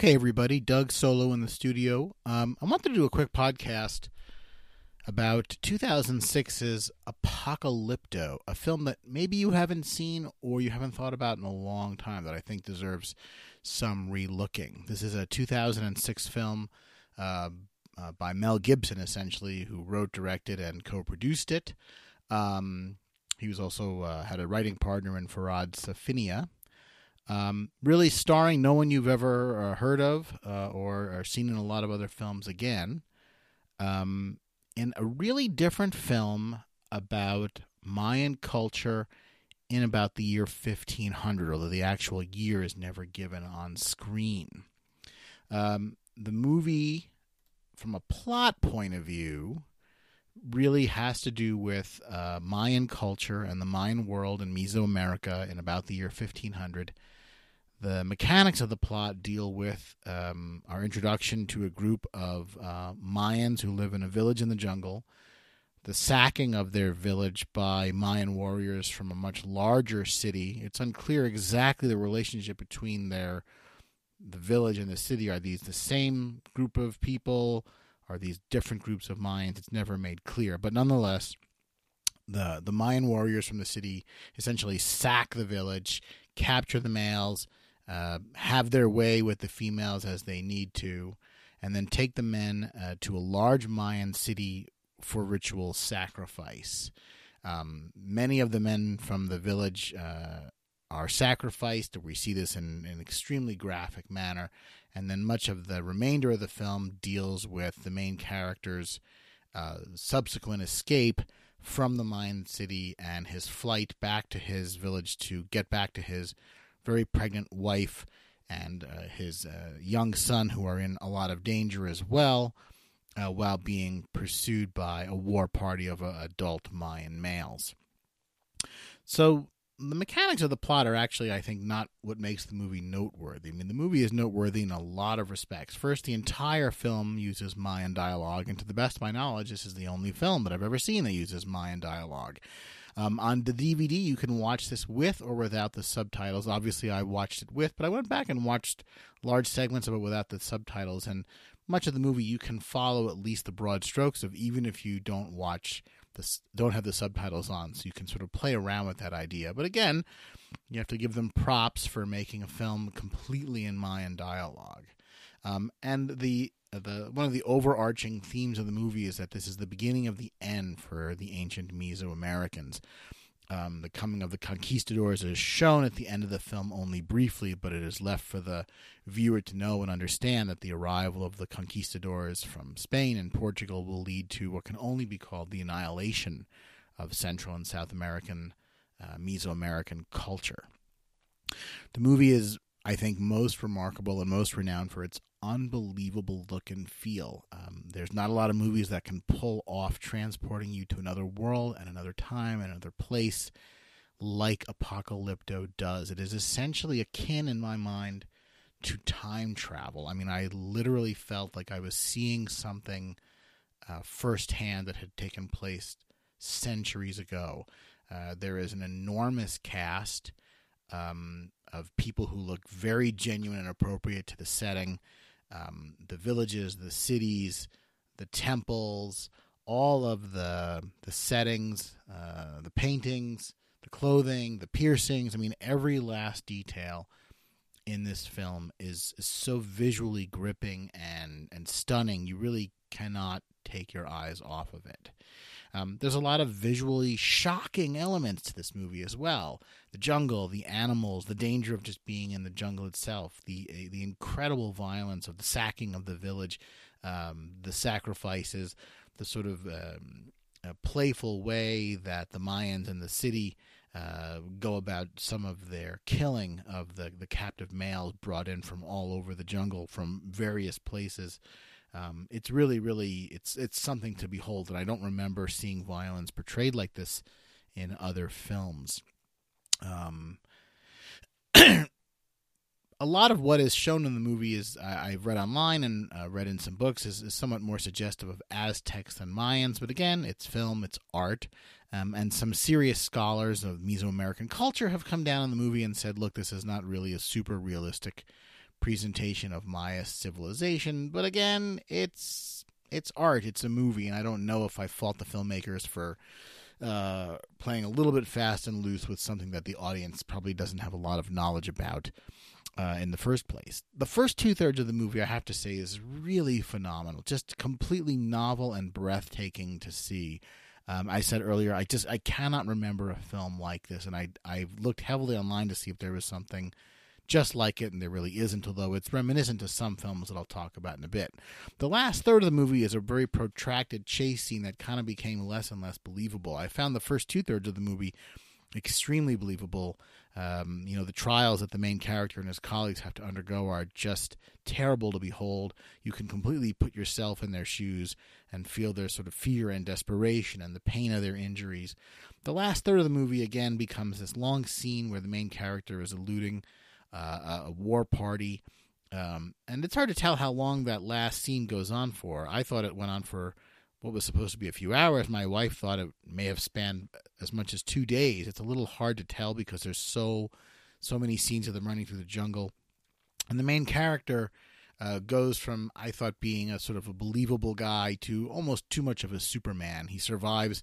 Okay, everybody, Doug Solo in the studio. Um, I wanted to do a quick podcast about 2006's Apocalypto, a film that maybe you haven't seen or you haven't thought about in a long time that I think deserves some relooking. This is a 2006 film uh, uh, by Mel Gibson, essentially, who wrote, directed, and co-produced it. Um, he was also uh, had a writing partner in Farhad Safinia. Um, really starring no one you've ever uh, heard of uh, or, or, seen in a lot of other films again. Um, in a really different film about Mayan culture in about the year 1500, although the actual year is never given on screen. Um, the movie, from a plot point of view, really has to do with uh, Mayan culture and the Mayan world in Mesoamerica in about the year 1500 the mechanics of the plot deal with um, our introduction to a group of uh, Mayans who live in a village in the jungle, the sacking of their village by Mayan warriors from a much larger city. It's unclear exactly the relationship between their the village and the city. Are these the same group of people? Are these different groups of Mayans? It's never made clear, but nonetheless. The, the Mayan warriors from the city essentially sack the village, capture the males, uh, have their way with the females as they need to, and then take the men uh, to a large Mayan city for ritual sacrifice. Um, many of the men from the village uh, are sacrificed. We see this in, in an extremely graphic manner. And then much of the remainder of the film deals with the main character's uh, subsequent escape from the Mayan city and his flight back to his village to get back to his very pregnant wife and uh, his uh, young son, who are in a lot of danger as well, uh, while being pursued by a war party of uh, adult Mayan males. So the mechanics of the plot are actually, I think, not what makes the movie noteworthy. I mean, the movie is noteworthy in a lot of respects. First, the entire film uses Mayan dialogue, and to the best of my knowledge, this is the only film that I've ever seen that uses Mayan dialogue. Um, on the DVD, you can watch this with or without the subtitles. Obviously, I watched it with, but I went back and watched large segments of it without the subtitles. And much of the movie you can follow at least the broad strokes of, even if you don't watch this, don't have the subtitles on. So you can sort of play around with that idea. But again, you have to give them props for making a film completely in Mayan dialogue. Um, and the the one of the overarching themes of the movie is that this is the beginning of the end for the ancient Mesoamericans. Um, the coming of the conquistadors is shown at the end of the film only briefly, but it is left for the viewer to know and understand that the arrival of the conquistadors from Spain and Portugal will lead to what can only be called the annihilation of Central and South American, uh, Mesoamerican culture. The movie is I think, most remarkable and most renowned for its unbelievable look and feel. Um, there's not a lot of movies that can pull off transporting you to another world and another time and another place like Apocalypto does. It is essentially akin, in my mind, to time travel. I mean, I literally felt like I was seeing something uh, firsthand that had taken place centuries ago. Uh, there is an enormous cast um, of people who look very genuine and appropriate to the setting. Um, the villages, the cities, the temples, all of the the settings, uh, the paintings, the clothing, the piercings. I mean, every last detail in this film is, is so visually gripping and and stunning. You really cannot take your eyes off of it. Um, there's a lot of visually shocking elements to this movie as well. The jungle, the animals, the danger of just being in the jungle itself, the uh, the incredible violence of the sacking of the village, um, the sacrifices, the sort of um, playful way that the Mayans and the city uh, go about some of their killing of the, the captive males brought in from all over the jungle from various places. Um, it's really, really, it's it's something to behold, and I don't remember seeing violence portrayed like this in other films. Um, a lot of what is shown in the movie is I, have read online and uh, read in some books is, is, somewhat more suggestive of Aztecs than Mayans, but again, it's film, it's art, um, and some serious scholars of Mesoamerican culture have come down on the movie and said, "Look, this is not really a super realistic." Presentation of Maya civilization. But again, it's it's art. It's a movie, and I don't know if I fault the filmmakers for uh, playing a little bit fast and loose with something that the audience probably doesn't have a lot of knowledge about uh, in the first place. The first two thirds of the movie, I have to say, is really phenomenal. Just completely novel and breathtaking to see. Um, I said earlier, I just I cannot remember a film like this, and I I looked heavily online to see if there was something just like it, and there really isn't, although it's reminiscent to some films that I'll talk about in a bit. The last third of the movie is a very protracted chase scene that kind of became less and less believable. I found the first two thirds of the movie extremely believable. Um, you know, the trials that the main character and his colleagues have to undergo are just terrible to behold. You can completely put yourself in their shoes and feel their sort of fear and desperation and the pain of their injuries. The last third of the movie, again, becomes this long scene where the main character is eluding uh, a war party. Um, and it's hard to tell how long that last scene goes on for. I thought it went on for what was supposed to be a few hours. My wife thought it may have spanned as much as two days. It's a little hard to tell because there's so so many scenes of them running through the jungle, and the main character uh, goes from I thought being a sort of a believable guy to almost too much of a Superman. He survives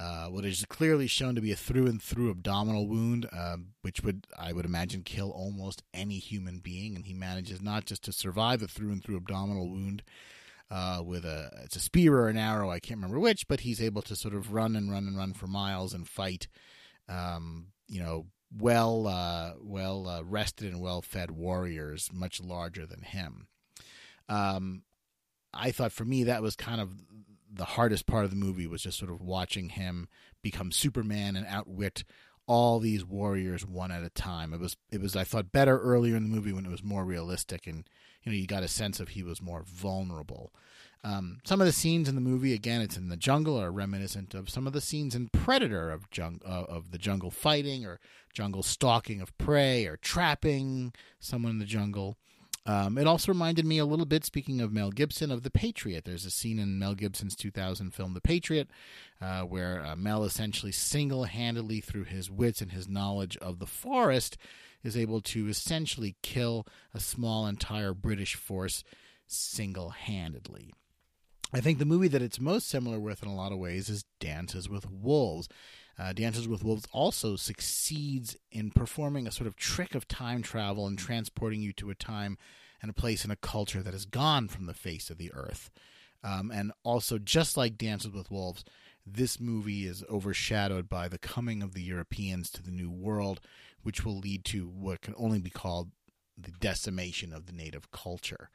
uh, what is clearly shown to be a through and through abdominal wound, uh, which would I would imagine kill almost any human being, and he manages not just to survive the through and through abdominal wound uh, with a it's a spear or an arrow, I can't remember which, but he's able to sort of run and run and run for miles and fight, um, you know, well uh, well uh, rested and well fed warriors much larger than him. Um, I thought for me that was kind of the hardest part of the movie was just sort of watching him become Superman and outwit all these warriors one at a time. It was it was I thought better earlier in the movie when it was more realistic and you know you got a sense of he was more vulnerable. Um, some of the scenes in the movie, again, it's in the jungle, are reminiscent of some of the scenes in Predator of jung- uh, of the jungle fighting or jungle stalking of prey or trapping someone in the jungle. Um, it also reminded me a little bit, speaking of Mel Gibson, of The Patriot. There's a scene in Mel Gibson's 2000 film, The Patriot, uh, where uh, Mel essentially single handedly, through his wits and his knowledge of the forest, is able to essentially kill a small entire British force single handedly. I think the movie that it's most similar with in a lot of ways is Dances with Wolves. Uh, Dances with Wolves also succeeds in performing a sort of trick of time travel and transporting you to a time and a place and a culture that has gone from the face of the earth. Um, and also, just like Dances with Wolves, this movie is overshadowed by the coming of the Europeans to the New World, which will lead to what can only be called the decimation of the native culture.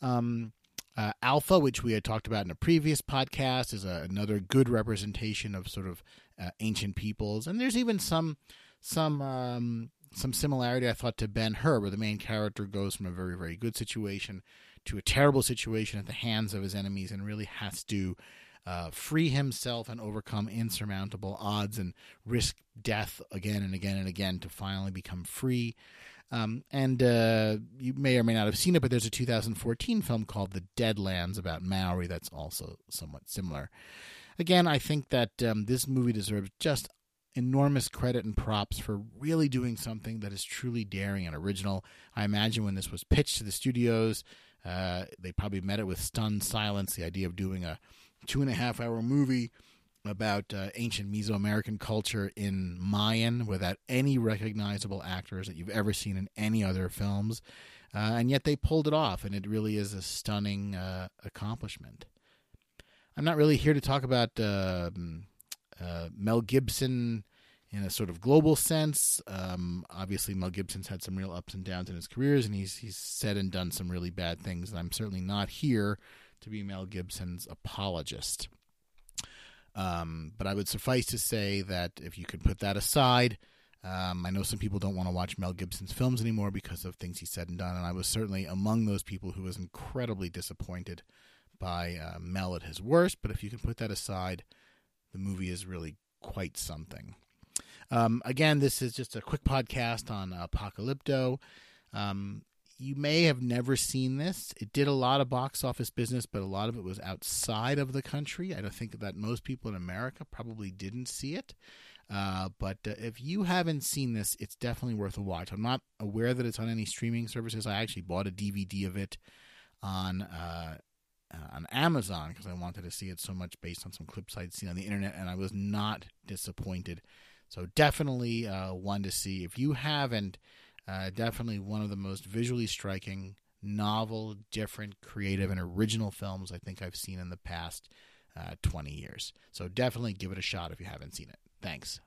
Um, uh, Alpha, which we had talked about in a previous podcast, is a, another good representation of sort of uh, ancient peoples, and there's even some some um, some similarity I thought to Ben Hur, where the main character goes from a very very good situation to a terrible situation at the hands of his enemies, and really has to uh, free himself and overcome insurmountable odds and risk death again and again and again to finally become free. Um, and uh, you may or may not have seen it, but there's a 2014 film called The Deadlands about Maori that's also somewhat similar. Again, I think that um, this movie deserves just enormous credit and props for really doing something that is truly daring and original. I imagine when this was pitched to the studios, uh, they probably met it with stunned silence. The idea of doing a two and a half hour movie about uh, ancient Mesoamerican culture in Mayan without any recognizable actors that you've ever seen in any other films. Uh, and yet they pulled it off, and it really is a stunning uh, accomplishment. I'm not really here to talk about um, uh, Mel Gibson in a sort of global sense. Um, obviously, Mel Gibson's had some real ups and downs in his careers, and he's he's said and done some really bad things. And I'm certainly not here to be Mel Gibson's apologist. Um, but I would suffice to say that if you could put that aside, um, I know some people don't want to watch Mel Gibson's films anymore because of things he said and done, and I was certainly among those people who was incredibly disappointed by uh, Mel at his worst. But if you can put that aside, the movie is really quite something. Um, again, this is just a quick podcast on Apocalypto. Um, you may have never seen this. It did a lot of box office business, but a lot of it was outside of the country. I don't think that most people in America probably didn't see it. Uh, but uh, if you haven't seen this, it's definitely worth a watch. I'm not aware that it's on any streaming services. I actually bought a DVD of it on uh, uh, on Amazon because I wanted to see it so much based on some clips I'd seen on the internet, and I was not disappointed. So definitely uh, one to see. If you haven't, uh, definitely one of the most visually striking, novel, different, creative, and original films I think I've seen in the past uh, 20 years. So definitely give it a shot if you haven't seen it. Thanks.